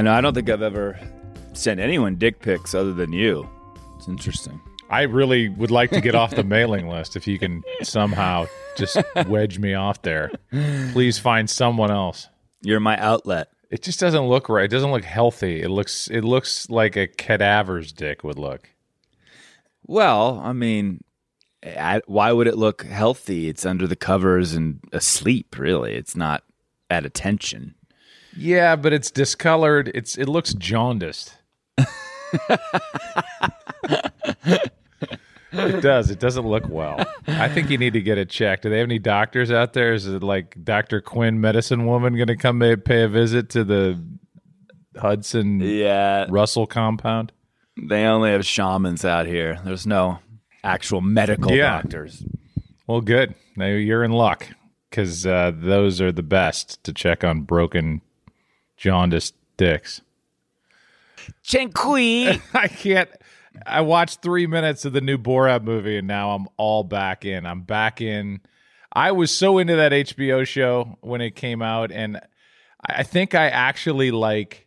I know. I don't think I've ever sent anyone dick pics other than you. It's interesting. I really would like to get off the mailing list if you can somehow just wedge me off there. Please find someone else. You're my outlet. It just doesn't look right. It doesn't look healthy. It looks it looks like a cadaver's dick would look. Well, I mean, I, why would it look healthy? It's under the covers and asleep. Really, it's not at attention. Yeah, but it's discolored. It's it looks jaundiced. it does. It doesn't look well. I think you need to get it checked. Do they have any doctors out there? Is it like Dr. Quinn, medicine woman, going to come pay a visit to the Hudson Yeah, Russell compound? they only have shamans out here. There's no actual medical Yeah. doctors. Well, good. Now you're in luck because uh, those are the best to check on broken, jaundiced dicks. Chenkui. I can't. I watched three minutes of the new Borat movie, and now I'm all back in. I'm back in. I was so into that HBO show when it came out, and I think I actually like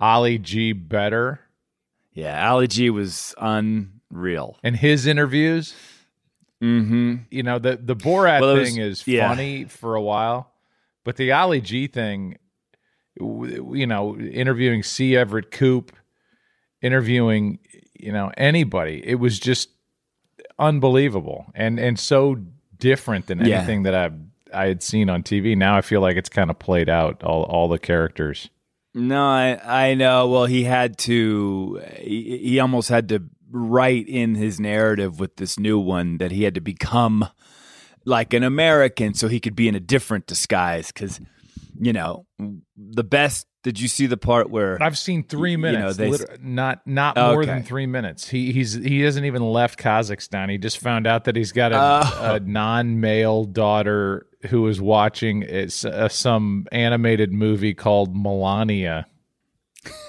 Ali G better yeah, Ali G was unreal. and his interviews. Mm-hmm. You know, the the Borat Well, was- thing is yeah. funny for a while, but the Ali G thing, you know, interviewing C. Everett Koop, interviewing, you know, anybody, it was just unbelievable and and so different than Yeah. anything that I I had seen on TV. Now I feel like it's kind of played out all all the characters. No, I I know. Well, he had to. He, he almost had to write in his narrative with this new one that he had to become like an American so he could be in a different disguise. Because you know, the best. Did you see the part where? I've seen three You know, minutes, they- not not more Okay. than three minutes. He he's he hasn't even left Kazakhstan. He just found out that he's got a, Oh. a non-male daughter who is watching it's, uh, some animated movie called Melania.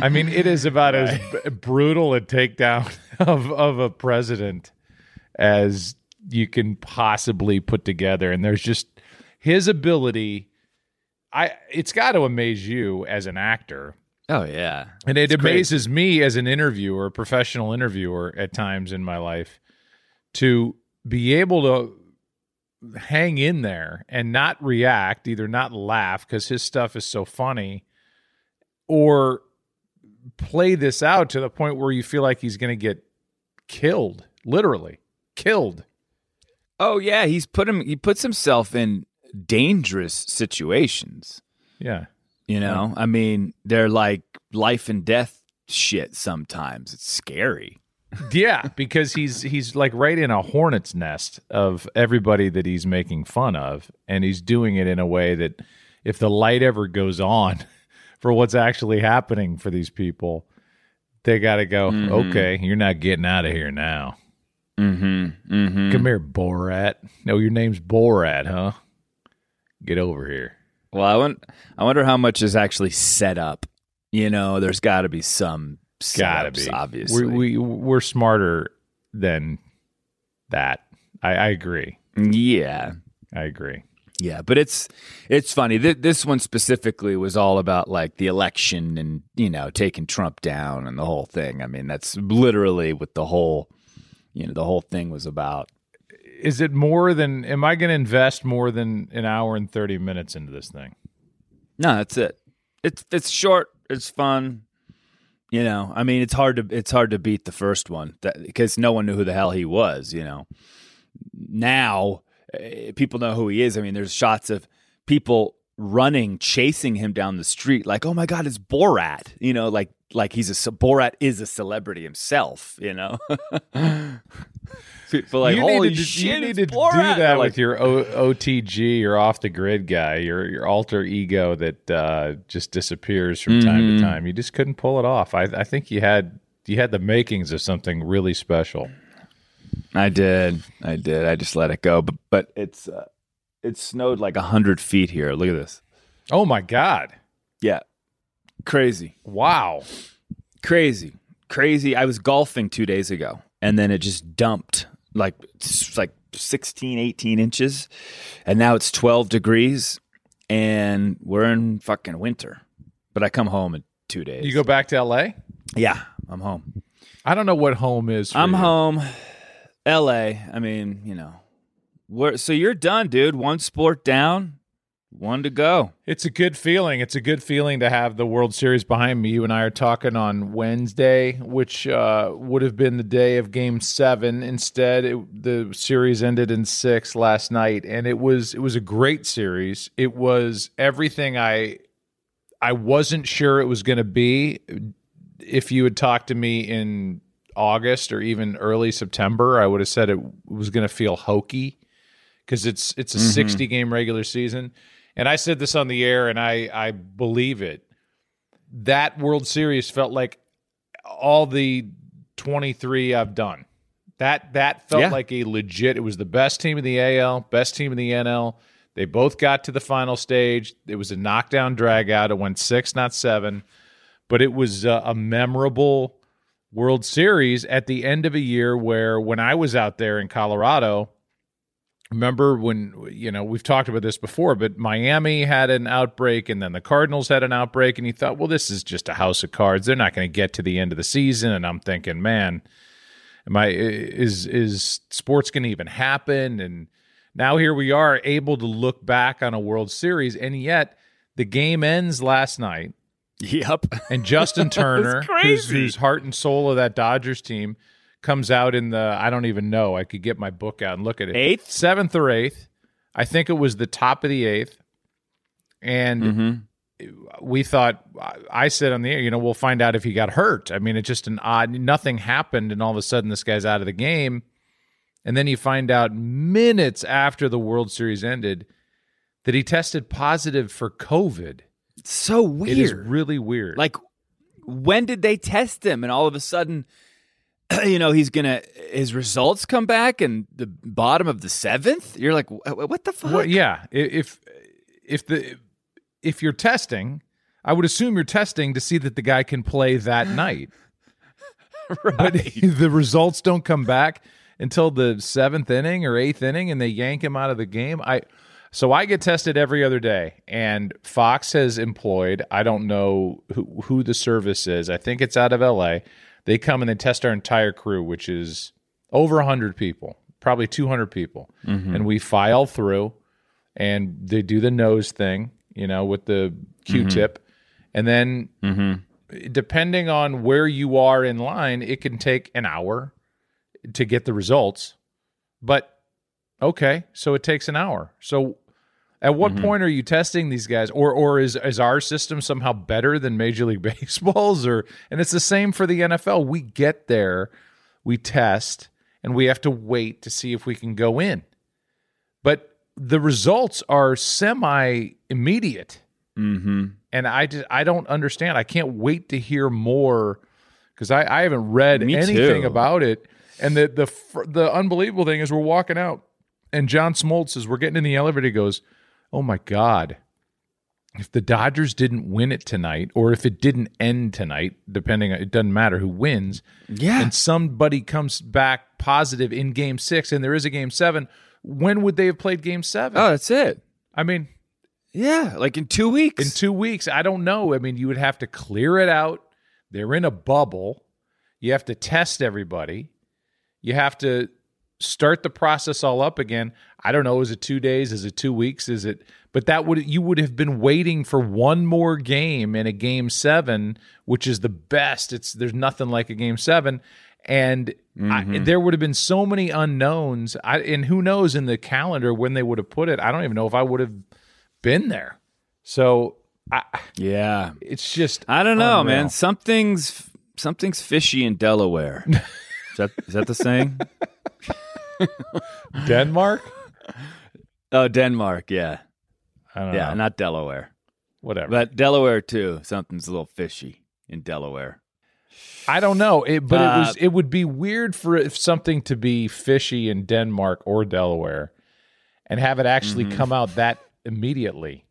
I mean, it is about as b- brutal a takedown of of a president as you can possibly put together, and there's just his ability. I it's got to amaze you as an actor, oh yeah, and it It's amazes me as an interviewer, a professional interviewer at times in my life, to be able to hang in there and not react, either not laugh because his stuff is so funny, or play this out to the point where you feel like he's going to get killed, literally killed. Oh yeah, he's put him. He puts himself in dangerous situations. Yeah. You know, I mean, they're like life and death shit. Sometimes it's scary. Yeah, because he's he's like right in a hornet's nest of everybody that he's making fun of, and he's doing it in a way that if the light ever goes on for what's actually happening for these people, they got to go. Okay, you're not getting out of here now. Mm-hmm. Mm-hmm. Come here, Borat. No, your name's Borat, huh? Get over here. Well, I want. I wonder how much is actually set up. You know, there's got to be some. Gotta setups, be obviously. We, we we're smarter than that. I, I agree. yeah, I agree. yeah, but it's it's funny. Th- this one specifically was all about like the election and you know taking Trump down and the whole thing. I mean, that's literally what the whole you know the whole thing was about. Is it more than am i going to invest more than an hour and 30 minutes into this thing No, that's it. It's it's short. It's fun. You know, I mean, it's hard to it's hard to beat the first one because no one knew who the hell he was. You know, now eh, people know who he is. I mean, there's shots of people running, chasing him down the street, like, "Oh my god, it's Borat!" You know, like like he's a Borat is a celebrity himself. You know, people like, you "Holy to, shit, you need to Borat!" do that Like, with your o- otg your off the grid guy your your alter ego that uh, just disappears from time Mm-hmm. to time you just couldn't pull it off I, I think you had you had the makings of something really special I did. I did. I just let it go. But but it's uh, it snowed like a hundred feet here. Look at this. oh my god Yeah, crazy, wow crazy, crazy. I was golfing two days ago, and then it just dumped like like 16, 18 inches, and now it's twelve degrees, and we're in fucking winter. but I come home in two days. You go back to LA? Yeah, I'm home. I don't know what home is. for I'm you. home. L.A. I mean, you know, where, so you're done, dude. One sport down, one to go. It's a good feeling. It's a good feeling to have the World Series behind me. You and I are talking on Wednesday, which uh, would have been the day of Game Seven. Instead, it, the series ended in six last night, and it was it was a great series. It was everything I I wasn't sure it was going to be. If you had talked to me in August or even early September, I would have said it was going to feel hokey because it's it's a 60 game regular season. And I said this on the air, and I I believe it. That World Series felt like all the 23 I've done. That that felt Yeah. like a legit. It was the best team in the AL, best team in the NL. They both got to the final stage. It was a knockdown drag out. It went six, not seven, but it was uh, a memorable World Series at the end of a year where when I was out there in Colorado, remember when you know we've talked about this before but miami had an outbreak and then the cardinals had an outbreak and you thought well this is just a house of cards. They're not going to get to the end of the season. And i'm thinking man am i is is sports going to even happen? And now here we are able to look back on a world series and yet the game ends last night. Yep. and Justin Turner, who's, who's heart and soul of that Dodgers team, comes out in the I don't even know. I could get my book out and look at it. Eighth? seventh or eighth. I think it was the top of the eighth, and Mm-hmm. we thought. I said on the air, you know, we'll find out if he got hurt. I mean, it's just an odd. Nothing happened, and all of a sudden, this guy's out of the game. And then you find out minutes after the World Series ended that he tested positive for COVID. It's so weird. It is really weird. Like, when did they test him? And all of a sudden, you know, he's gonna his results come back and the bottom of the seventh. You're like, what the fuck? Well, yeah. If if the if you're testing, I would assume you're testing to see that the guy can play that night. But the results don't come back until the seventh inning or eighth inning, and they yank him out of the game. I so I get tested every other day, and Fox has employed. I don't know who, who the service is. I think it's out of L.A. They come and they test our entire crew, which is over hundred people, probably two hundred people, mm-hmm. and we file through and they do the nose thing, you know, with the Q-tip, mm-hmm. and then mm-hmm. depending on where you are in line, it can take an hour to get the results. But okay, so it takes an hour. So at what point are you testing these guys, or or is is our system somehow better than Major League Baseball's? Or and it's the same for the NFL. We get there, we test, and we have to wait to see if we can go in. But the results are semi immediate Mm-hmm. and I just I don't understand. I can't wait to hear more because I, I haven't read Me anything too. about it. And the the the unbelievable thing is we're walking out, and John Smoltz as we're getting in the elevator he goes, "Oh my god." If the Dodgers didn't win it tonight, or if it didn't end tonight, depending, it doesn't matter who wins, Yeah. and somebody comes back positive in Game Six, and there is a Game Seven, when would they have played Game Seven? oh, that's it. I mean, Yeah, like in two weeks. in two weeks i don't know i mean you would have to clear it out they're in a bubble you have to test everybody you have to start the process all up again i don't know is it two days is it two weeks is it but that would you would have been waiting for one more game in a game seven which is the best it's there's nothing like a game seven and I, mm-hmm. there would have been so many unknowns I, and who knows in the calendar when they would have put it i don't even know if i would have been there so I, yeah. it's just I don't know, unreal. man. Something's something's fishy in Delaware. is that is that the saying? Denmark. Oh, Denmark. Yeah, I don't yeah, know. not Delaware, Whatever. but Delaware too. Something's a little fishy in Delaware. I don't know. It, but it Uh, was. It would be weird for if something to be fishy in Denmark or Delaware, and have it actually Mm-hmm. come out that immediately.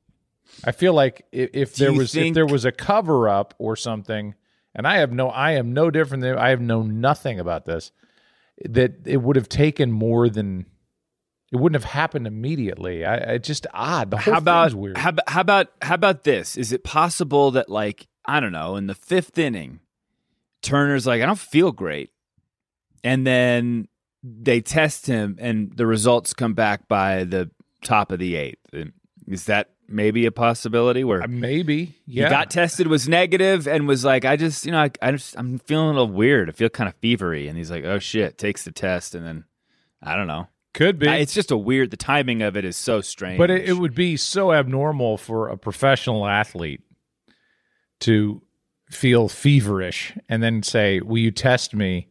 I feel like if, if there was if there was a cover up or something, and I have no, I am no different than I have known nothing about this. That it would have taken more than it wouldn't have happened immediately. I, it's just odd. The whole how about weird. how, about- how about how about this? Is it possible that like I don't know in the fifth inning, Turner's like I don't feel great, and then they test him and the results come back by the top of the eighth. Is that maybe a possibility where Uh, Maybe, yeah. he got tested was negative and was like I just you know I, I just I'm feeling a little weird. I feel kind of fevery, and he's like oh shit, takes the test and then I don't know. Could be. I- It's just a weird. The timing of it is so strange. But it, it would be so abnormal for a professional athlete to feel feverish and then say, Will you test me?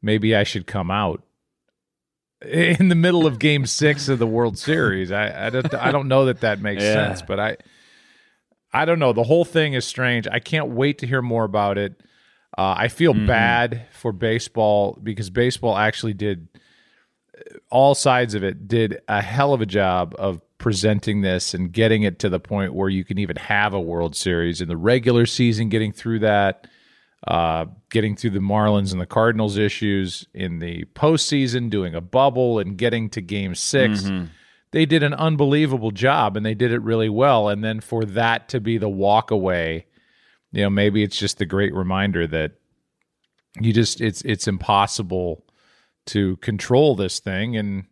Maybe I should come out. In the middle of game six of the World Series. I, I, don't, I don't know that that makes Yeah. sense, but I, I don't know. The whole thing is strange. I can't wait to hear more about it. Uh, I feel bad for baseball because baseball actually did all sides of it did a hell of a job of presenting this and getting it to the point where you can even have a World Series in the regular season, getting through that, uh, getting through the Marlins and the Cardinals issues in the postseason, doing a bubble and getting to game 6 They did an unbelievable job and they did it really well. And then for that to be the walk away, you know, maybe it's just the great reminder that you just it's it's impossible to control this thing and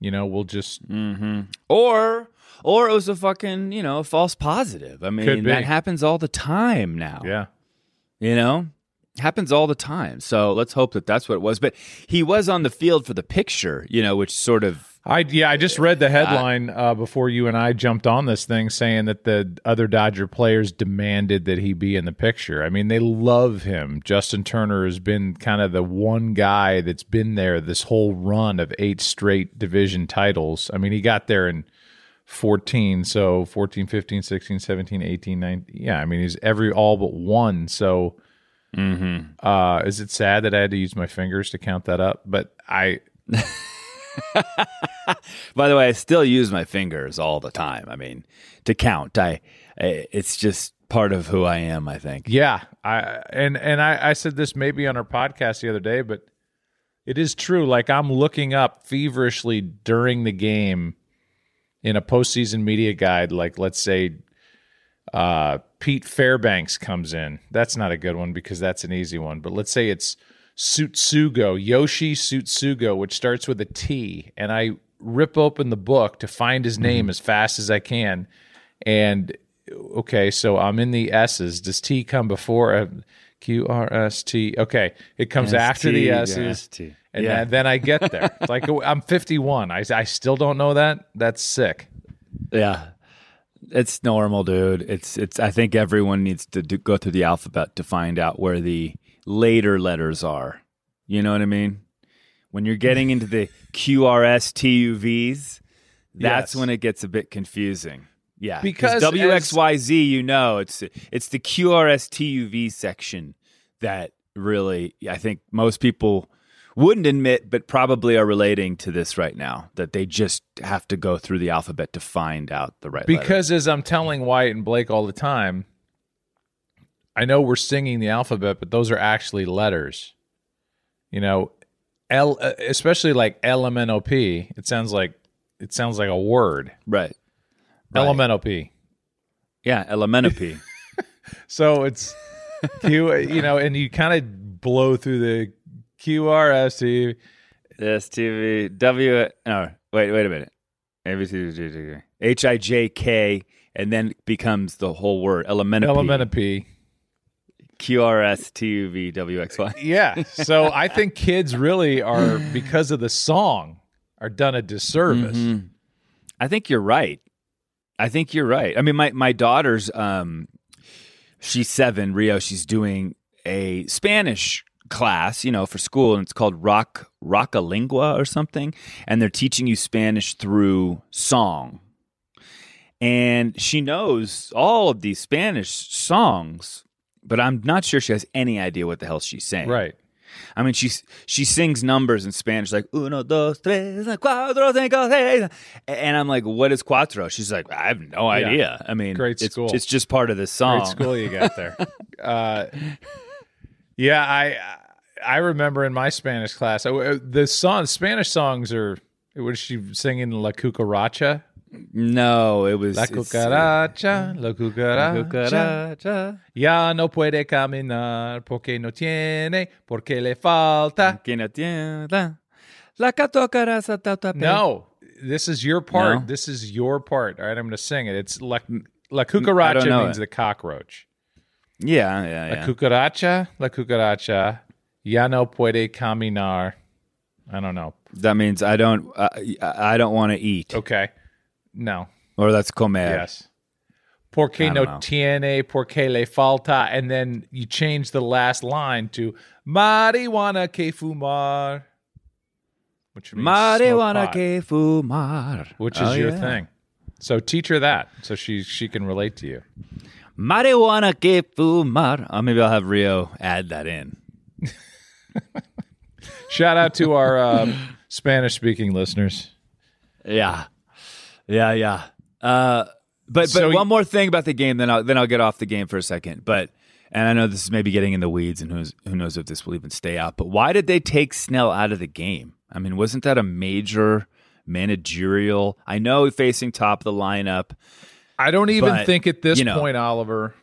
you know we'll just Mm-hmm. or or it was a fucking you know false positive. I mean that happens all the time now. yeah you know happens all the time. So let's hope that that's what it was. But he was on the field for the picture, you know, which sort of i yeah i just read the headline uh, before you and i jumped on this thing saying that the other dodger players demanded that he be in the picture i mean they love him justin turner has been kind of the one guy that's been there this whole run of eight straight division titles i mean he got there in 14 so 14 15 16 17 18 19 yeah i mean he's every all but one so uh is it sad that i had to use my fingers to count that up but i By the way, I still use my fingers all the time. I mean, to count. I, I it's just part of who I am, I think. Yeah, I and and I, I said this maybe on our podcast the other day, but it is true. Like I'm looking up feverishly during the game in a postseason media guide. Like let's say uh, Pete Fairbanks comes in. That's not a good one because that's an easy one. But let's say it's Tsutsugo Yoshi Tsutsugo, which starts with a T, and I rip open the book to find his name as fast as I can, and okay, so I'm in the S's. Does T come before uh, Q R S T? Okay, it comes after the S's, ST. and Yeah. then, then I get there. It's like I'm 51. I I still don't know that. That's sick. Yeah. It's normal, dude. It's it's I think everyone needs to do, go through the alphabet to find out where the later letters are. You know what I mean? When you're getting into the QRS TUVs, that's Yes. when it gets a bit confusing. Yeah. Because WXYZ, you know, it's it's the QRS TUV section that really I think most people wouldn't admit, but probably are relating to this right now. That they just have to go through the alphabet to find out the right letter. Because as I'm telling Wyatt and Blake all the time, I know we're singing the alphabet, but those are actually letters. You know, L, uh, especially like LMNOP. It sounds like it sounds like a word. right, Right. LMNOP. yeah, Elementopy. So it's Q. You know, and you kind of blow through the QRST. STV W. No, wait, wait a minute. A B C D E F G H I J K, and then becomes the whole word Elementopy. LMNOP. Q R S T U V W X Y. Yeah. So I think kids really are because of the song are done a disservice. Mhm. I think you're right. I think you're right. I mean, my my daughter's um, she's seven. Rio. She's doing a Spanish class, you know, for school, and it's called Rock Rockalingua or something, and they're teaching you Spanish through song. And she knows all of these Spanish songs, but I'm not sure she has any idea what the hell she's saying. Right. I mean, she she sings numbers in Spanish like uno, dos, tres, cuatro, cinco, seis, and I'm like, "What is cuatro?" She's like, "I have no Yeah. idea." I mean, Great it's, school. It's just part of the song. Great school you got there. uh, yeah, I I remember in my Spanish class the song Spanish songs are Was she singing La Cucaracha? No, it was La uh, cucaracha, la cucaracha. cucaracha. Ya no puede caminar porque no tiene, porque le falta. Que no tiene la- La cucaracha ta- ta- pe- No, this is your part. No? This is your part. All right, I'm going to sing it. It's La, la cucaracha means it. the cockroach. Yeah, yeah, La yeah. cucaracha, la cucaracha, ya no puede caminar. I don't know. That means I don't. Uh, I don't want to eat, Okay. No. or that's comer. Yes. Porque no know. tiene, porque le falta. And then you change the last line to marijuana que fumar. Which means Marijuana que fumar, which is Oh, your yeah. thing. So teach her that so she she can relate to you. Marijuana que fumar. Oh, maybe I'll have Rio add that in. Shout out to our um, Spanish speaking listeners. Yeah, yeah, yeah. Uh, but but y- one more thing about the game, then I'll then I'll get off the game for a second. But and I know this is maybe getting in the weeds, and who's who knows if this will even stay out. But why did they take Snell out of the game? I mean, wasn't that a major managerial? I know facing top of the lineup. I don't even But, think at this you know- point, Oliver,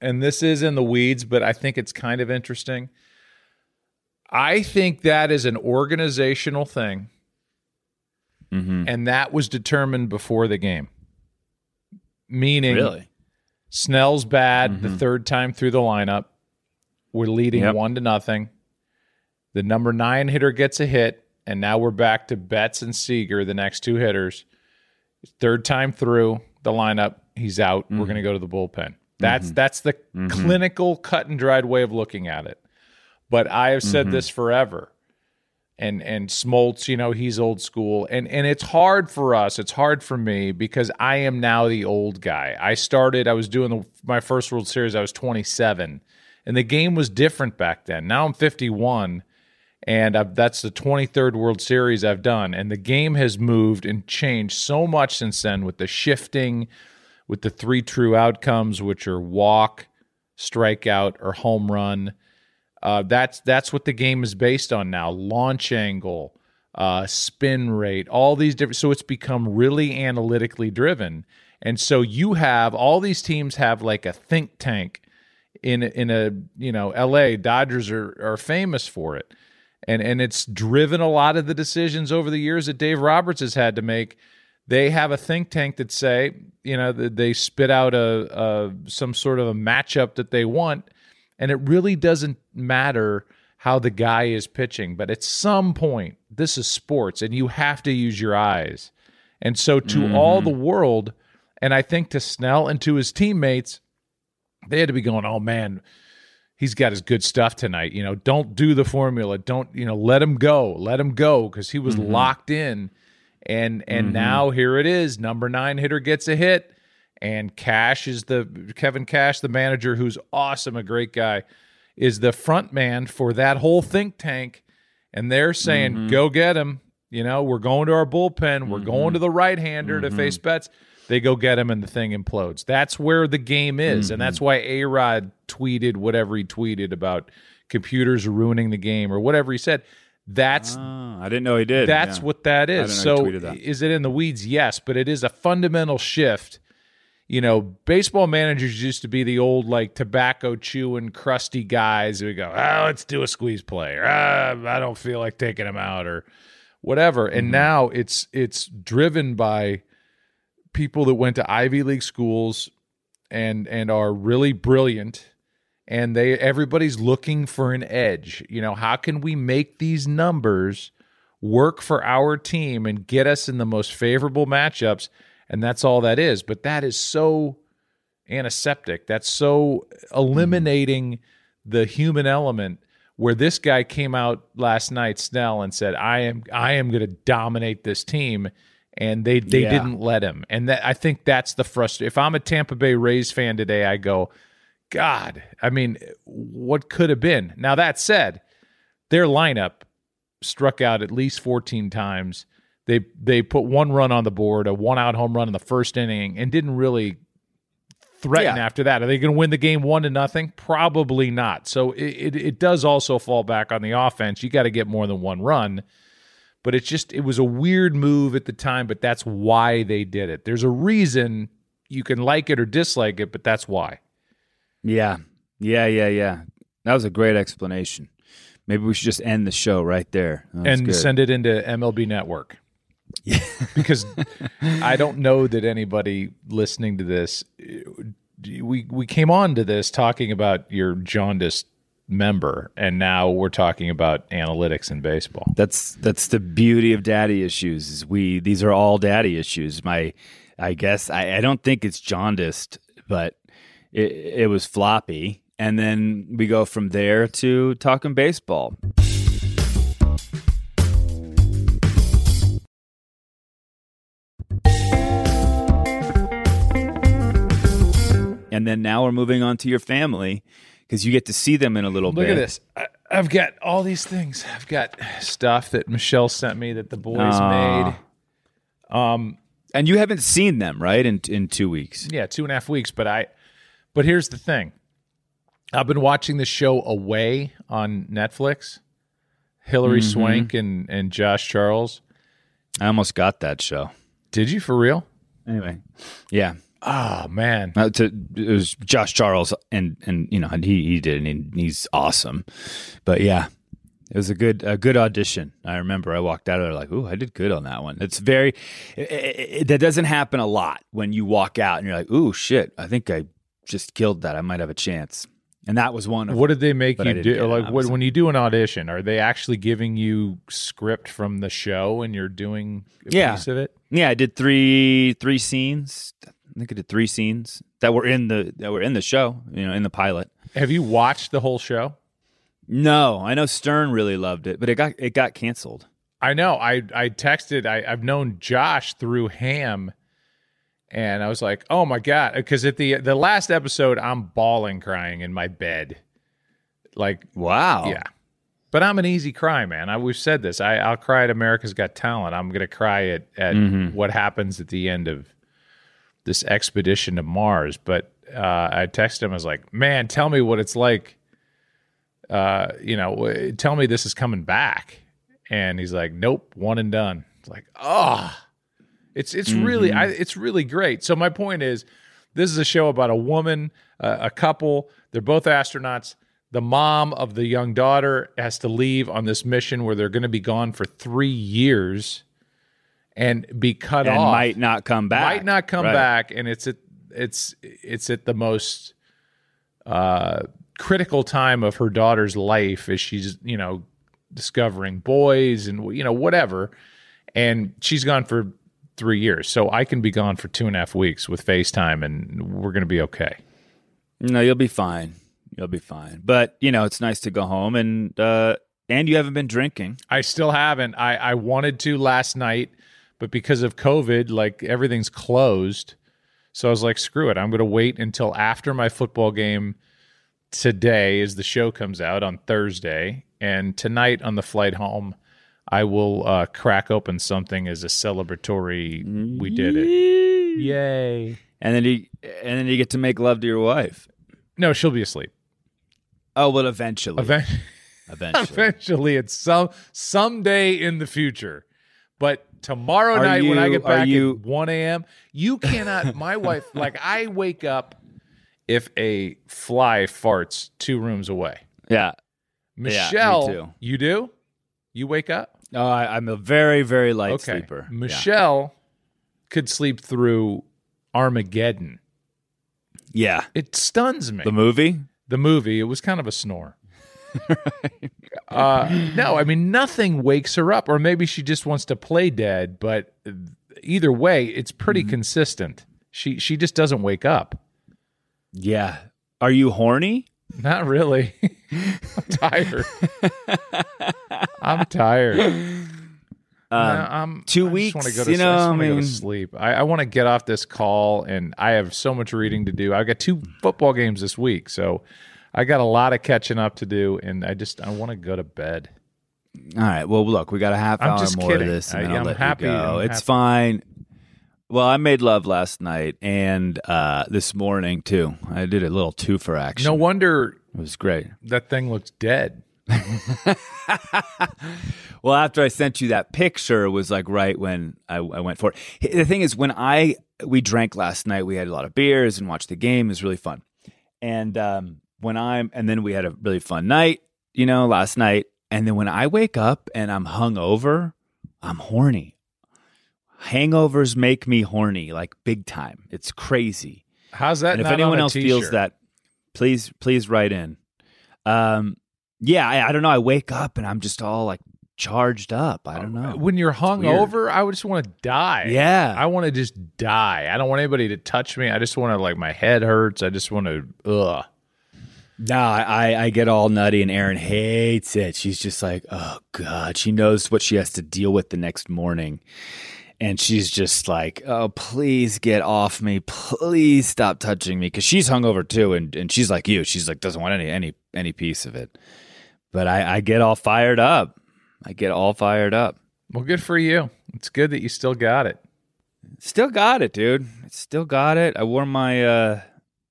and this is in the weeds, but I think it's kind of interesting. I think that is an organizational thing, Mm-hmm. and that was determined before the game. Meaning, Really? Snell's bad the third time through the lineup. We're leading Yep. one to nothing. The number nine hitter gets a hit, and now we're back to Betts and Seager, the next two hitters. Third time through the lineup, he's out. We're mm-hmm. going to go to the bullpen. That's mm-hmm. that's the mm-hmm. clinical, cut and dried way of looking at it. But I have said this forever and and Smoltz, you know, he's old school, and and it's hard for us. It's hard for me because I am now the old guy. I started. I was doing the, my first World Series. I was 27, and the game was different back then. Now I'm 51, and I've, that's the 23rd World Series I've done, and the game has moved and changed so much since then with the shifting, with the three true outcomes, which are walk, strikeout, or home run. Uh, that's that's what the game is based on now. Launch angle, uh, spin rate, all these different. So it's become really analytically driven, and so you have all these teams have like a think tank in in a you know L.A. Dodgers are are famous for it, and and it's driven a lot of the decisions over the years that Dave Roberts has had to make. They have a think tank that say you know they spit out a, a some sort of a matchup that they want and it really doesn't matter how the guy is pitching, but at some point, this is sports and you have to use your eyes. And so, to all the mm-hmm. world, and I think to Snell and to his teammates, they had to be going, oh man, he's got his good stuff tonight. You know, don't do the formula. Don't, you know, let him go. Let him go because he was mm-hmm. locked in. And and mm-hmm. now here it is. Number nine hitter gets a hit and Cash is the Kevin Cash, the manager, who's awesome, a great guy, is the front man for that whole think tank, and they're saying, mm-hmm. "Go get him." You know, we're going to our bullpen. We're going to the right hander to face Betts. They go get him, and the thing implodes. That's where the game is, and that's why A Rod tweeted whatever he tweeted about computers ruining the game or whatever he said. That's Oh, I didn't know he did. that's yeah. what that is. So he tweeted that. is it in the weeds? Yes, but it is a fundamental shift. You know, baseball managers used to be the old like tobacco chewing, crusty guys who go, "Oh, let's do a squeeze play," or ah, "I don't feel like taking him out," or whatever. Mm-hmm. And now it's it's driven by people that went to Ivy League schools and and are really brilliant and they everybody's looking for an edge. You know, how can we make these numbers work for our team and get us in the most favorable matchups? And that's all that is. But that is so antiseptic. That's so eliminating the human element where this guy came out last night, Snell, and said, I am I am gonna dominate this team. And they they Yeah. didn't let him. And that I think that's the frustration. If I'm a Tampa Bay Rays fan today, I go, God, I mean, what could have been? Now, that said, their lineup struck out at least 14 times. They they put one run on the board, a one out home run in the first inning, and didn't really threaten Yeah. after that. Are they going to win the game one to nothing? Probably not. So it, it, it does also fall back on the offense. You got to get more than one run. But it's just it was a weird move at the time, but that's why they did it. There's a reason you can like it or dislike it, but that's why. Yeah. Yeah, yeah, yeah. That was a great explanation. Maybe we should just end the show right there. And good. send it into MLB Network. Yeah. because I don't know that anybody listening to this we we came on to this talking about your jaundiced member and now we're talking about analytics in baseball. That's that's the beauty of daddy issues. Is we these are all daddy issues. My I guess I, I don't think it's jaundiced, but it, it was floppy. And then we go from there to talking baseball. And then now we're moving on to your family because you get to see them in a little Look bit. Look at this. I, I've got all these things. I've got stuff that Michelle sent me that the boys Aw. made. Um, And you haven't seen them, right? In in two weeks. yeah, two and a half weeks. But I, but here's the thing. I've been watching the show Away on Netflix. Hilary Mm-hmm. Swank and and Josh Charles. I almost got that show. Did you for real? Anyway, yeah. Oh man, Uh, to, it was Josh Charles, and and you know, and he he did, and he, he's awesome. But yeah, it was a good a good audition. I remember I walked out of there like, "Ooh, I did good on that one." It's very it, it, that doesn't happen a lot when you walk out and you're like, "Ooh, shit! I think I just killed that. I might have a chance." And that was one of what did they make you do? Like when, when you do an audition, are they actually giving you script from the show and you're doing a Yeah. piece of it? Yeah, I did three three scenes. I think I did three scenes that were in the that were in the show. You know, in the pilot. Have you watched the whole show? No, I know Stern really loved it, but it got it got canceled. I know. I I texted. I, I've known Josh through Hamm, and I was like, "Oh my god!" Because at the the last episode, I'm bawling, crying in my bed, like Wow. yeah. But I'm an easy cry, man. I we've said this. I I'll cry at America's Got Talent. I'm gonna cry at at mm-hmm. what happens at the end of this expedition to Mars. But uh, I texted him. I was like, "Man, tell me what it's like." Uh, you know, tell me this is coming back. And he's like, "Nope, one and done." It's like, oh, it's it's really I, it's really great. So my point is, this is a show about a woman, uh, a couple. They're both astronauts. The mom of the young daughter has to leave on this mission where they're going to be gone for three years and be cut And off. might not come back. Might not come Right. back, and it's at it's it's at the most uh, critical time of her daughter's life as she's you know discovering boys and you know whatever, and she's gone for three years, so I can be gone for two and a half weeks with FaceTime, and we're going to be okay. No, you'll be fine. You'll be fine. But you know, it's nice to go home and uh and you haven't been drinking. I still haven't. I, I wanted to last night, but because of COVID, like everything's closed. So I was like, screw it. I'm going to wait until after my football game today as the show comes out on Thursday. And tonight on the flight home, I will uh, crack open something as a celebratory. We did it. Yay. And then you and then you get to make love to your wife. No, she'll be asleep. Oh well eventually. Event- eventually. eventually, it's some someday in the future. But tomorrow Are night when I get back you- at one a.m., you cannot. My wife, like, I wake up if a fly farts two rooms away. Yeah. Michelle, too. you do? You wake up? Oh, I, I'm a very, very light Okay. sleeper. Yeah. Michelle could sleep through Armageddon. Yeah. It stuns me. The movie? the movie, it was kind of a snore. uh, no, I mean nothing wakes her up, or maybe she just wants to play dead. But either way, it's pretty Mm-hmm. consistent. She she just doesn't wake up. Yeah. Are you horny? Not really. I'm tired. I'm tired. No, I'm, Um, two I just weeks, go to, you know, I, just I wanna go to mean- sleep. I, I want to get off this call, and I have so much reading to do. I've got two football games this week, so I got a lot of catching up to do, and I just I want to go to bed. All right. Well, look, we got a half I'm hour more kidding. of this, and I, let happy- you go. I'm it's happy. fine. Well, I made love last night and uh, this morning too. I did a little two for action. No wonder it was great. that thing looks dead. well, after I sent you that picture, it was like right when I, I went for it. The thing is, when I we drank last night, we had a lot of beers and watched the game. It was really fun. And um, when I'm, and then we had a really fun night, you know, last night. And then when I wake up and I'm hungover, I'm horny. Hangovers make me horny, like big time. It's crazy. How's that? And if anyone else feels t-shirt? that, please, please write in. Um, yeah, I, I don't know. I wake up and I'm just all like charged up. I don't know. when you're weird. hungover, I would just want to die. Yeah. I want to just die. I don't want anybody to touch me. I just want to like my head hurts. I just want to ugh. No, I, I get all nutty, and Erin hates it. She's just like, oh god, she knows what she has to deal with the next morning, and she's just like, oh please get off me, please stop touching me, because she's hungover too, and and she's like you, she's like doesn't want any any any piece of it. But I, I get all fired up. I get all fired up. Well, good for you. It's good that you still got it. Still got it, dude. Still got it. I wore my uh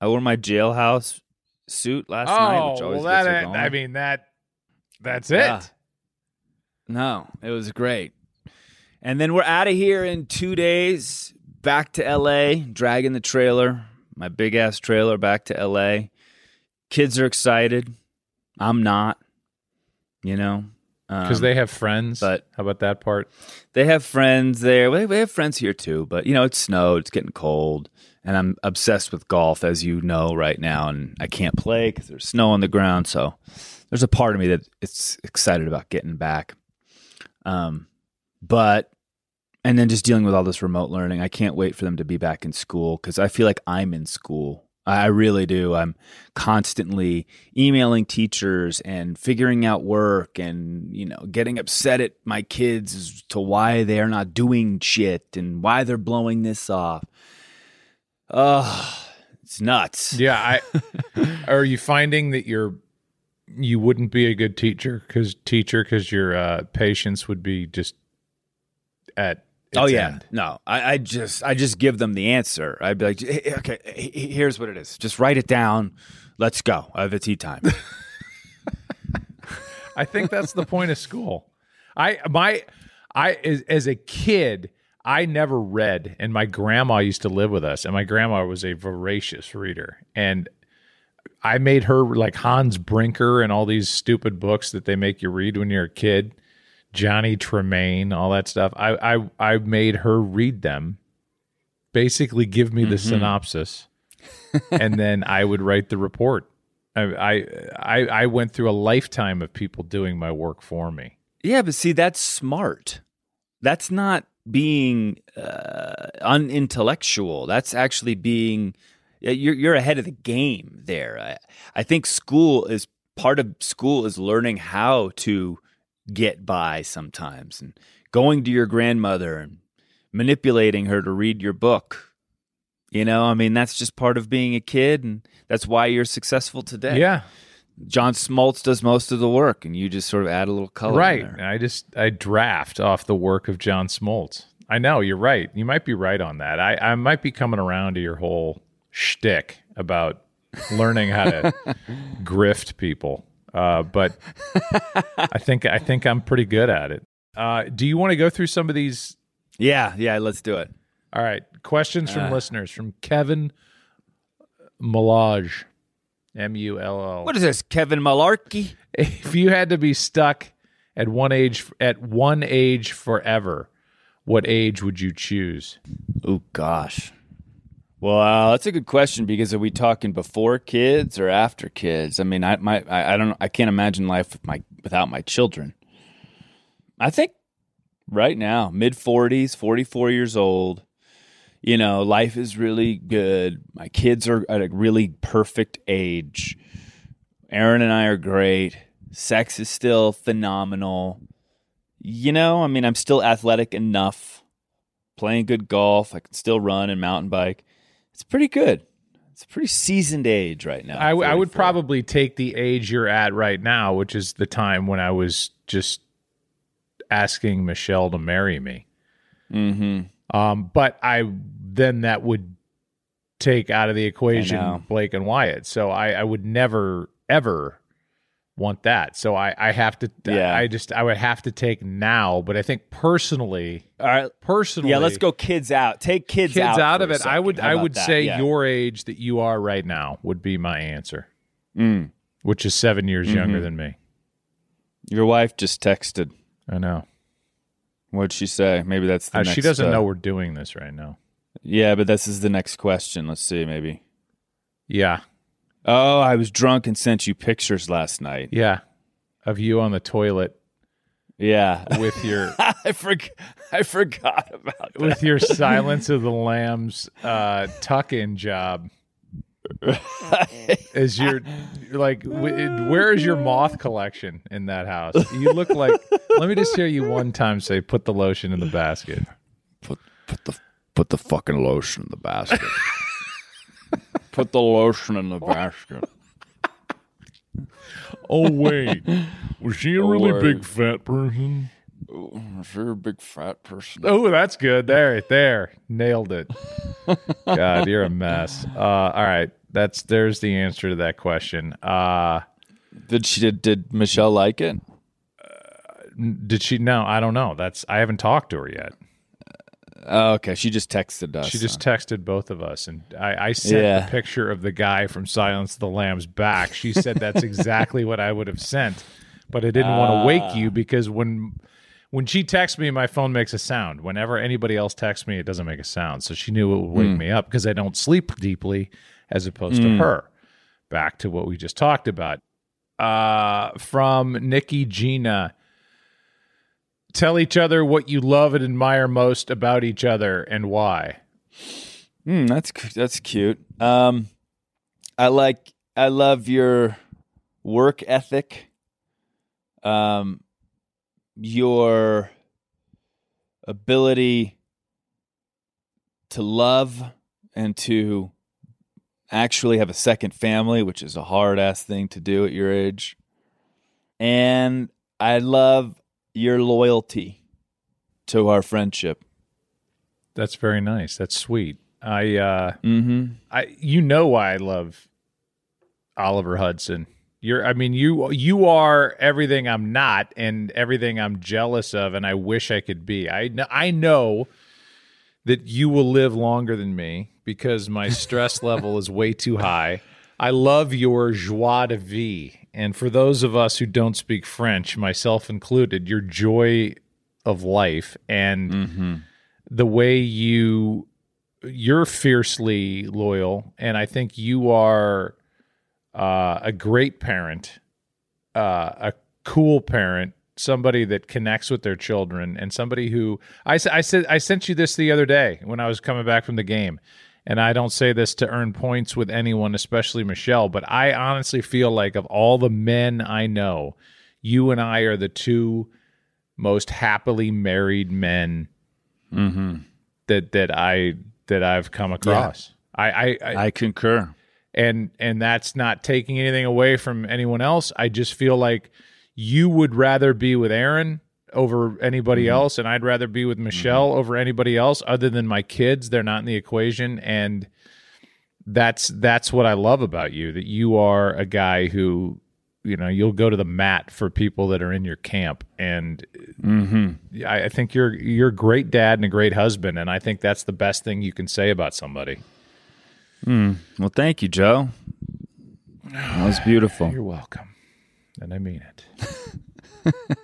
I wore my jailhouse suit last night, which oh, always Oh, well, that gets her going. I mean that. That's it. Yeah. No, it was great. And then we're out of here in two days, back to LA, dragging the trailer, my big ass trailer back to LA. Kids are excited. I'm not, you know, Because Um, they have friends. but- how about that part? they have friends there. We have friends here too, but you know, it's snowed, it's getting cold, and I'm obsessed with golf, as you know, right now, and I can't play because there's snow on the ground. So there's a part of me that it's excited about getting back. Um, but and then just dealing with all this remote learning, I can't wait for them to be back in school because I feel like I'm in school. I really do. I'm constantly emailing teachers and figuring out work and, you know, getting upset at my kids as to why they're not doing shit and why they're blowing this off. Oh, it's nuts. Yeah, I are you finding that you're you wouldn't be a good teacher because teacher because your uh, patience would be just at oh yeah, end. no. I, I just I just give them the answer. I'd be like, "Hey, okay, he- he- here's what it is. Just write it down. Let's go. I have a tea time. I think that's the point of school. I my I as, as a kid, I never read, and my grandma used to live with us, and my grandma was a voracious reader, and I made her like Hans Brinker and all these stupid books that they make you read when you're a kid, Johnny Tremaine, all that stuff. I I I made her read them. Basically, give me the synopsis, and then I would write the report. I, I I I went through a lifetime of people doing my work for me. Yeah, but see, that's smart. That's not being uh, unintellectual. That's actually being you're you're ahead of the game there. I, I think school is part of school is learning how to get by sometimes and going to your grandmother and manipulating her to read your book. You know, I mean, that's just part of being a kid, and that's why you're successful today. Yeah, John Smoltz does most of the work, and you just sort of add a little color. in right. I just I draft off the work of John Smoltz. I know you're right. You might be right on that. I I might be coming around to your whole shtick about learning how to grift people. Uh, but I think I think I'm pretty good at it. Uh, do you want to go through some of these Yeah, yeah, let's do it. All right. Questions from Uh. listeners from Kevin Malage. M U L L. What is this, Kevin Malarkey? If you had to be stuck at one age at one age forever, what age would you choose? Oh gosh. Well, uh, that's a good question because are we talking before kids or after kids? I mean, I my I, I don't I can't imagine life with my without my children. I think right now, mid 40s, 44 years old, you know, life is really good. My kids are at a really perfect age. Erin and I are great. Sex is still phenomenal. You know, I mean, I'm still athletic enough, playing good golf. I can still run and mountain bike. It's pretty good. It's a pretty seasoned age right now. I, I would probably take the age you're at right now, which is the time when I was just asking Michelle to marry me. Mhm. Um, but I then that would take out of the equation Blake and Wyatt. So I, I would never ever want that. So I, I have to, Yeah. I just, I would have to take now. But I think personally, All right. personally, Yeah, let's go kids out. Take kids, kids out, out of it. I would, I would that? say Yeah. your age that you are right now would be my answer, Mm. which is seven years Mm-hmm. younger than me. Your wife just texted. I know. What'd she say? Maybe that's the Uh, next, she doesn't uh, know we're doing this right now. Yeah, but this is the next question. Let's see, maybe. Yeah. Oh, I was drunk and sent you pictures last night. Yeah. Of you on the toilet Yeah. with your I forgot. I forgot about that. with your Silence of the Lambs uh, tuck-in job. Is your like w- where is your moth collection in that house? You look like. let me just hear you one time say, "Put the lotion in the basket." Put put the put the fucking lotion in the basket. put the lotion in the basket. Oh wait, was she a really big fat person? If you're a big fat person. Oh, that's good. There, there, nailed it. God, you're a mess. Uh, all right, that's there's the answer to that question. Uh, Did she did, did Michelle like it? did she? No, I don't know. That's I haven't talked to her yet. Oh, okay. She just texted us. She just texted both of us, and I, I sent Yeah. the picture of the guy from Silence of the Lambs back. She said that's exactly what I would have sent, but I didn't want to wake you ah. because when when she texts me, my phone makes a sound. Whenever anybody else texts me, it doesn't make a sound. So she knew it would wake hmm. me up because I don't sleep deeply, as opposed to hmm. her. Back to what we just talked about. Uh, from Nikki Gina. Tell each other what you love and admire most about each other and why. Hmm, that's that's cute. Um, I like. I love your work ethic. Um, your ability to love and to actually have a second family, which is a hard ass thing to do at your age. And I love your loyalty to our friendship. That's very nice. That's sweet. I uh Mm-hmm. I you know why I love Oliver Hudson. You're I mean you you are everything I'm not and everything I'm jealous of and I wish I could be. I I know that you will live longer than me because my stress level is way too high. I love your joie de vivre. And for those of us who don't speak French, myself included, your joy of life and Mm-hmm. the way you you're fiercely loyal and i think you are uh, a great parent uh, a cool parent somebody that connects with their children and somebody who I said i sent you this the other day when i was coming back from the game and i don't say this to earn points with anyone especially michelle but i honestly feel like of all the men i know you and i are the two most happily married men Mm-hmm. that that I that I've come across. I, I, I I concur. and and that's not taking anything away from anyone else. I just feel like you would rather be with Erin over anybody mm-hmm. else, and I'd rather be with Michelle mm-hmm. over anybody else, other than my kids. They're not in the equation, and that's that's what I love about you. That you are a guy who. You know, you'll go to the mat for people that are in your camp, and Mm-hmm. I, I think you're you're a great dad and a great husband, and I think that's the best thing you can say about somebody. Mm. Well, thank you, Joe. That was beautiful. You're welcome, and I mean it.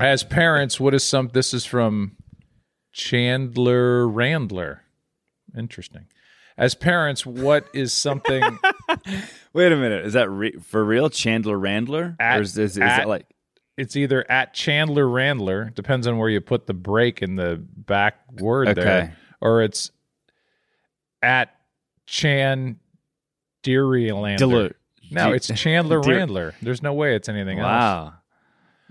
As parents, what is some? This is from Chandler Randler. Interesting. As parents, what is something? Wait a minute. Is that re- for real, Chandler Randler? At- or is, is, is at- that like it's either at Chandler Randler, depends on where you put the break in the back word Okay. there, or it's at Chan Deerlander. Delu- No, it's Chandler Deer- Randler. There's no way it's anything else. Wow.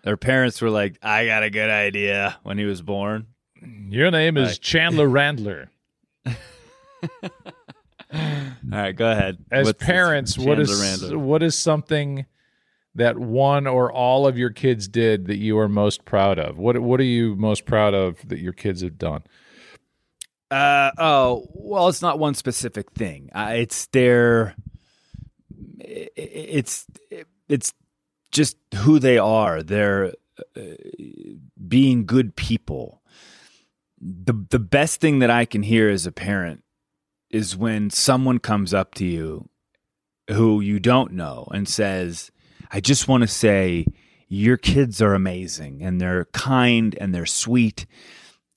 Their parents were like, "I got a good idea" when he was born. Your name is Like- Chandler Randler. All right, go ahead. As What's parents, what is Randler? what is something that one or all of your kids did that you are most proud of? What what are you most proud of that your kids have done? Uh, oh, well, it's not one specific thing. Uh, it's their, it's it's just who they are. They're uh, being good people. The the best thing that I can hear as a parent is when someone comes up to you who you don't know and says, "I just want to say your kids are amazing and they're kind and they're sweet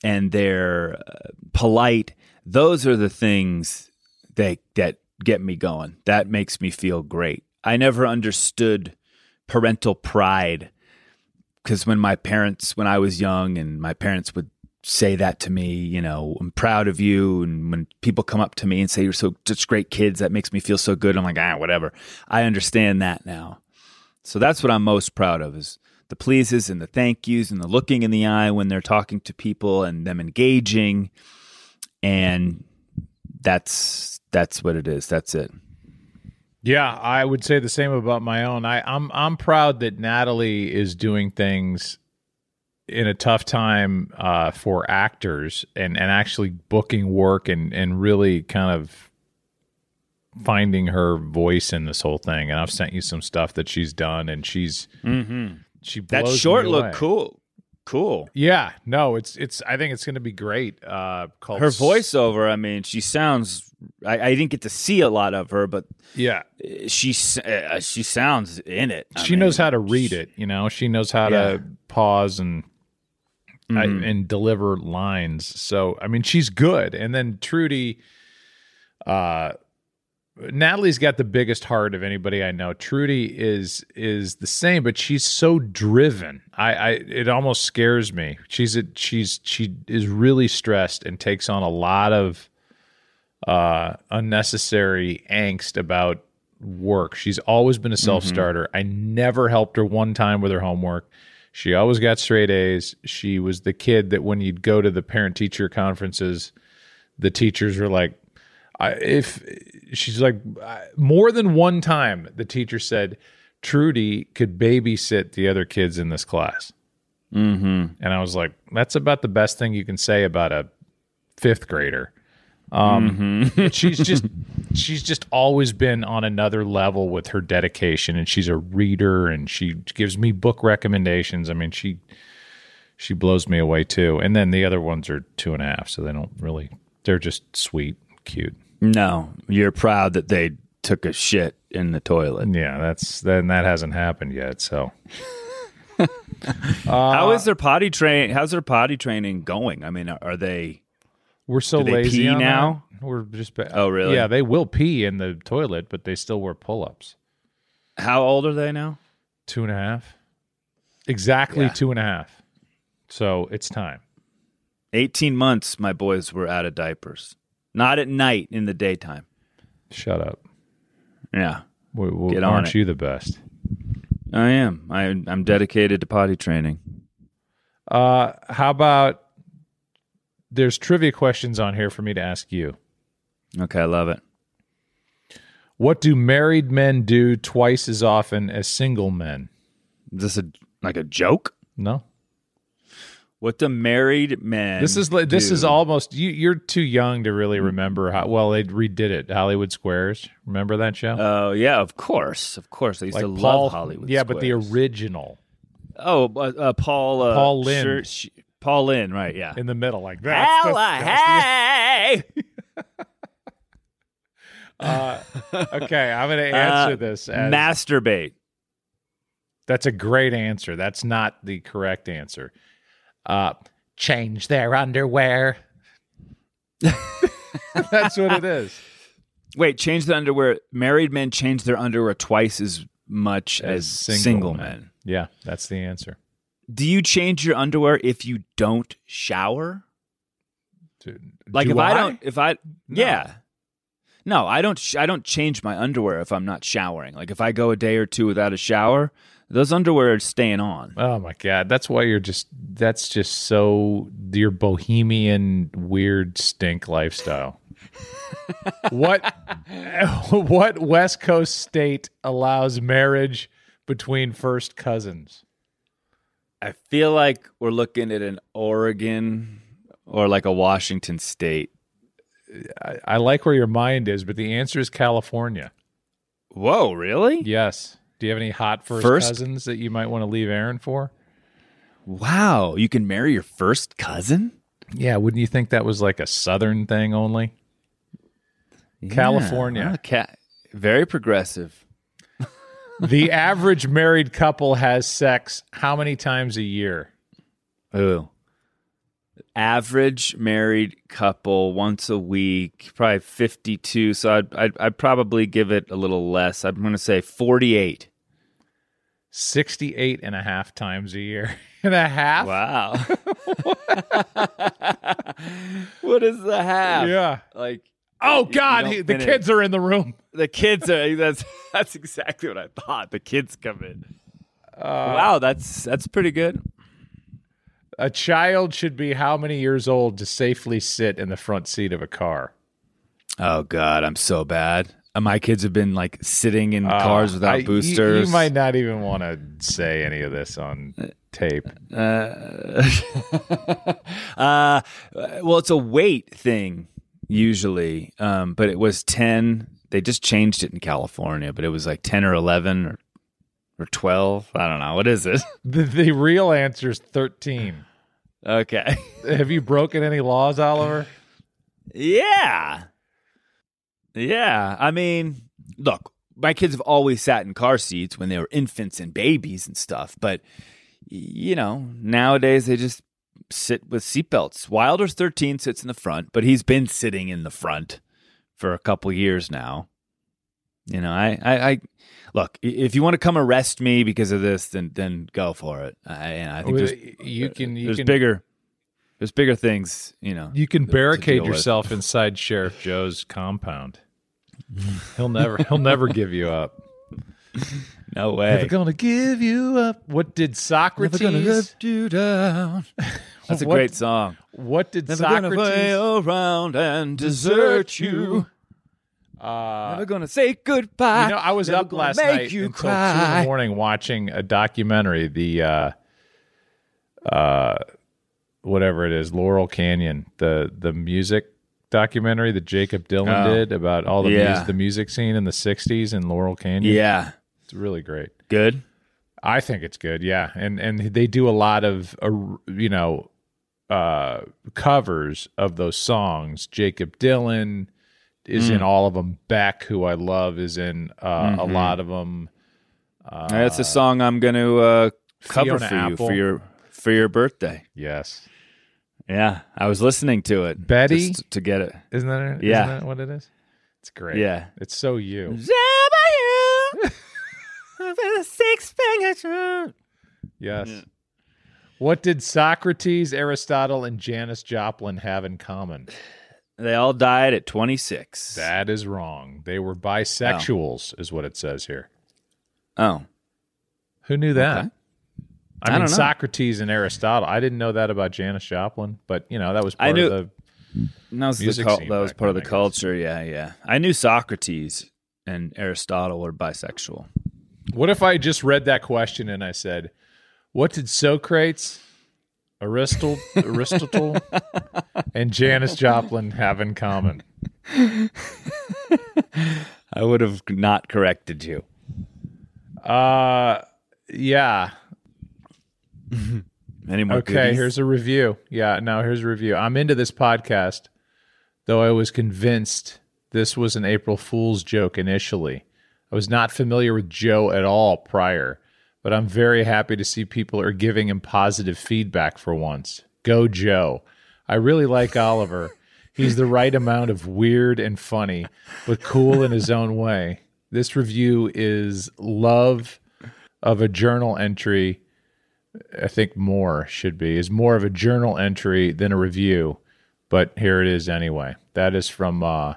and they're uh, polite." Those are the things that that get me going. That makes me feel great. I never understood parental pride because when my parents, when I was young, and my parents would say that to me, you know, I'm proud of you. And when people come up to me and say you're so such great kids, that makes me feel so good. I'm like, ah, whatever. I understand that now. So that's what I'm most proud of is the pleases and the thank yous and the looking in the eye when they're talking to people and them engaging. And that's that's what it is. That's it. Yeah, I would say the same about my own. I, I'm I'm proud that Natalie is doing things in a tough time uh, for actors and, and actually booking work and, and really kind of finding her voice in this whole thing. And I've sent you some stuff that she's done, and she's Mm-hmm. She That short me looked cool. Cool. Yeah, no, it's it's. I think it's going to be great. Uh, called Her voiceover, I mean, she sounds. I, I didn't get to see a lot of her, but Yeah, she uh, she sounds in it. I she mean, knows how to read it. You know, she knows how Yeah. to pause and I, Mhm. and deliver lines. So I mean, she's good. And then Trudy, uh, Natalie's got the biggest heart of anybody I know. Trudy is is the same, but she's so driven. I, I it almost scares me. She's a, she's she is really stressed and takes on a lot of uh unnecessary angst about work. She's always been a self-starter. I never helped her one time with her homework. She always got straight A's. She was the kid that when you'd go to the parent teacher conferences, the teachers were like, I, if she's like, more than one time, the teacher said, Trudy could babysit the other kids in this class. Mhm. And I was like, that's about the best thing you can say about a fifth grader. Um, but she's just she's just always been on another level with her dedication, and she's a reader, and she gives me book recommendations. I mean, she she blows me away too. And then the other ones are two and a half, so they don't really. They're just sweet, cute. No, you're proud that they took a shit in the toilet. Yeah, that's then that hasn't happened yet. So How is their potty train? How's their potty training going? I mean, are- are they? we're so lazy now? that. We're just Oh, really? Yeah, they will pee in the toilet, but they still wear pull ups. How old are they now? Two and a half. Exactly Yeah. two and a half. So it's time. 18 months. My boys were out of diapers. Not at night, in the daytime. Shut up. Yeah, We, we, Get on aren't it. you the best? I am. I, I'm dedicated to potty training. Uh, how about there's trivia questions on here for me to ask you. Okay, I love it. What do married men do twice as often as single men? Is this a like a joke? No. What the married men? This is like this is almost you. You're too young to really remember how well they redid it. Hollywood Squares. Remember that show? Oh yeah, of course, of course. I used like to Paul. love Hollywood. Squares. Yeah, but the original oh, uh, uh, Paul uh, Paul Lynde. Scher- Sh- Paul Lynde, right? Yeah. in the middle, like that. Hella hey! okay, I'm going to answer Uh, this as Masturbate. That's a great answer. That's not the correct answer. Uh, change their underwear. That's what it is. Wait, change the underwear. Married men change their underwear twice as much as, single, men. Yeah, that's the answer. Do you change your underwear if you don't shower? Do- Like do if I, don't, if I, No. yeah, no, I don't. Sh- I don't change my underwear if I'm not showering. Like if I go a day or two without a shower, those underwear are staying on. Oh my god, that's why you're just that's just so your bohemian weird stink lifestyle. what what West Coast state allows marriage between first cousins? I feel like we're looking at an Oregon or like a Washington State I, I like where your mind is, but the answer is California. Whoa, really? Yes. Do you have any hot first, First? cousins that you might want to leave Erin for? Wow, you can marry your first cousin? Yeah, wouldn't you think that was like a southern thing only? California. Yeah, well, ca- very progressive. the average married couple has sex how many times a year? Ooh. Average married couple once a week, probably 52. So I'd, I'd, I'd probably give it a little less. I'm going to say 48. 68 and a half times a year. And a half? Wow. what is the half? Yeah. Like, Oh God, he- the kids are in the room. the kids are, that's, that's exactly what I thought. The kids come in. Uh, wow, that's, that's pretty good. A child should be how many years old to safely sit in the front seat of a car? Oh God, I'm so bad. Uh, My kids have been like sitting in cars Uh, without I- you- boosters. You, might not even want to say any of this on tape. Uh, uh, well, it's a weight thing usually, um, but it was ten. They just changed it in California, but it was like ten or eleven or or twelve. I don't know. What is it? The, the real answer is 13. Okay. Have you broken any laws, Oliver? yeah. Yeah. I mean, look, my kids have always sat in car seats when they were infants and babies and stuff, but you know, nowadays they just sit with seatbelts. Wilder's 13 sits in the front, but he's been sitting in the front for a couple years now. You know, I, I, I look. If you want to come arrest me because of this, then then go for it. I, I think Well, there's, you can you there's can bigger there's bigger things. You know, you can barricade with. yourself inside Sheriff Joe's compound. He'll never he'll never give you up. no way. Never gonna give you up. What did Socrates? Never gonna let you down. That's a What- great song. What did Never gonna play around and desert you. Uh, Never gonna say goodbye. you know, I was Never up last night you until two in the morning watching a documentary. The uh, uh, whatever it is, Laurel Canyon, the the music documentary that Jakob Dylan Oh. did about all the Yeah. mus- the music scene in the '60s in Laurel Canyon. Yeah, it's really great. good. I think it's good, yeah, and and they do a lot of uh, you know uh, covers of those songs. Jakob Dylan is Mm. in all of them. Beck, who I love, is in uh, Mm-hmm. a lot of them. That's a song I'm gonna uh, cover Fiona for you for your for your birthday. Yes, Yeah, I was listening to it. Betty? just to get it. isn't that isn't Yeah. that what it is? It's great. Yeah. it's so you. Six fingers. Yes. What did Socrates, Aristotle, and Janis Joplin have in common? They all died at 26. That is wrong. They were bisexuals, oh. is what it says here. oh, Who knew that? Okay. I, I mean, don't know. Socrates and Aristotle. I didn't know that about Janis Joplin, but you know that was I part knew- of the. that was, the scene that was part of the I culture. Yeah, yeah. I knew Socrates and Aristotle were bisexual. What if I just read that question and I said, "What did Socrates, Aristotle, Aristotle, and Janis Joplin have in common?" I would have not corrected you. Uh, yeah. Any more Okay, goodies? here's a review. Yeah, no, here's a review. I'm into this podcast, though I was convinced this was an April Fool's joke initially. I was not familiar with Joe at all prior, but I'm very happy to see people are giving him positive feedback for once. Go, Joe. I really like Oliver. He's the right amount of weird and funny, but cool in his own way. This review is love of a journal entry I think more should be is more of a journal entry than a review, but here it is anyway. That is from uh,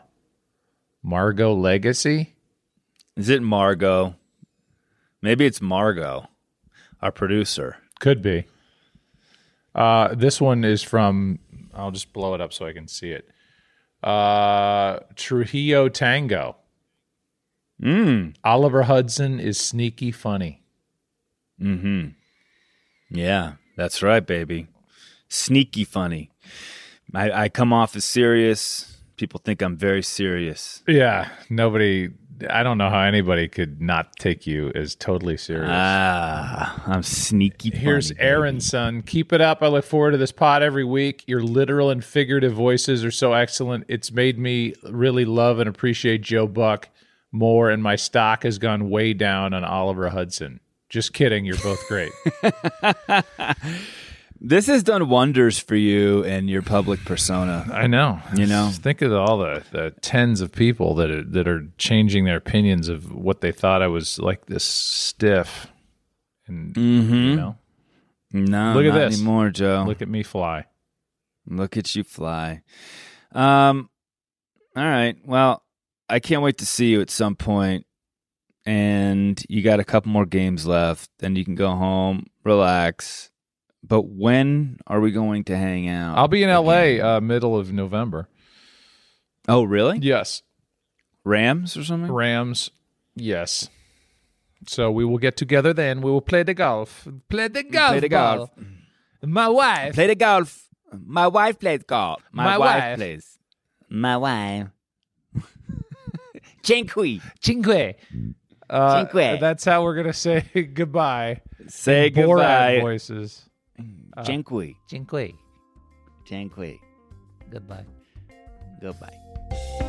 Margot Legacy. Is it Margot? Maybe it's Margot, our producer. Could be. Uh, this one is from. I'll just blow it up so I can see it. Uh, Trujillo Tango. Mm. Oliver Hudson is sneaky funny. Mm-hmm. Yeah, that's right, baby. Sneaky funny. I, I come off as serious, People think I'm very serious. Yeah, nobody. I don't know how anybody could not take you as totally serious. Ah, I'm sneaky. Here's funny, Aaron, son. Keep it up. I look forward to this pod every week. Your literal and figurative voices are so excellent. It's made me really love and appreciate Joe Buck more, and my stock has gone way down on Oliver Hudson. Just kidding. You're both great. This has done wonders for you and your public persona. I know. You know? Just think of all the, the tens of people that are, that are changing their opinions of what they thought I was like this stiff. And, you know, No, Look at not this. anymore, Joe. look at me fly. Look at you fly. Um, all right. Well, I can't wait to see you at some point. And you got a couple more games left. Then you can go home, relax. But when are we going to hang out? I'll be in LA uh, middle of November. Oh, really? Yes. Rams or something? Rams. Yes. So we will get together then. We will play the golf. Play the golf. Play the golf. My wife. Play the golf. My wife plays golf. My, My wife, wife. plays. My wife. Cinque. Cinque. Uh, Cinque. That's how we're gonna say goodbye. Say Borat goodbye. voices. Cinque. Cinque. Cinque. Goodbye. Goodbye.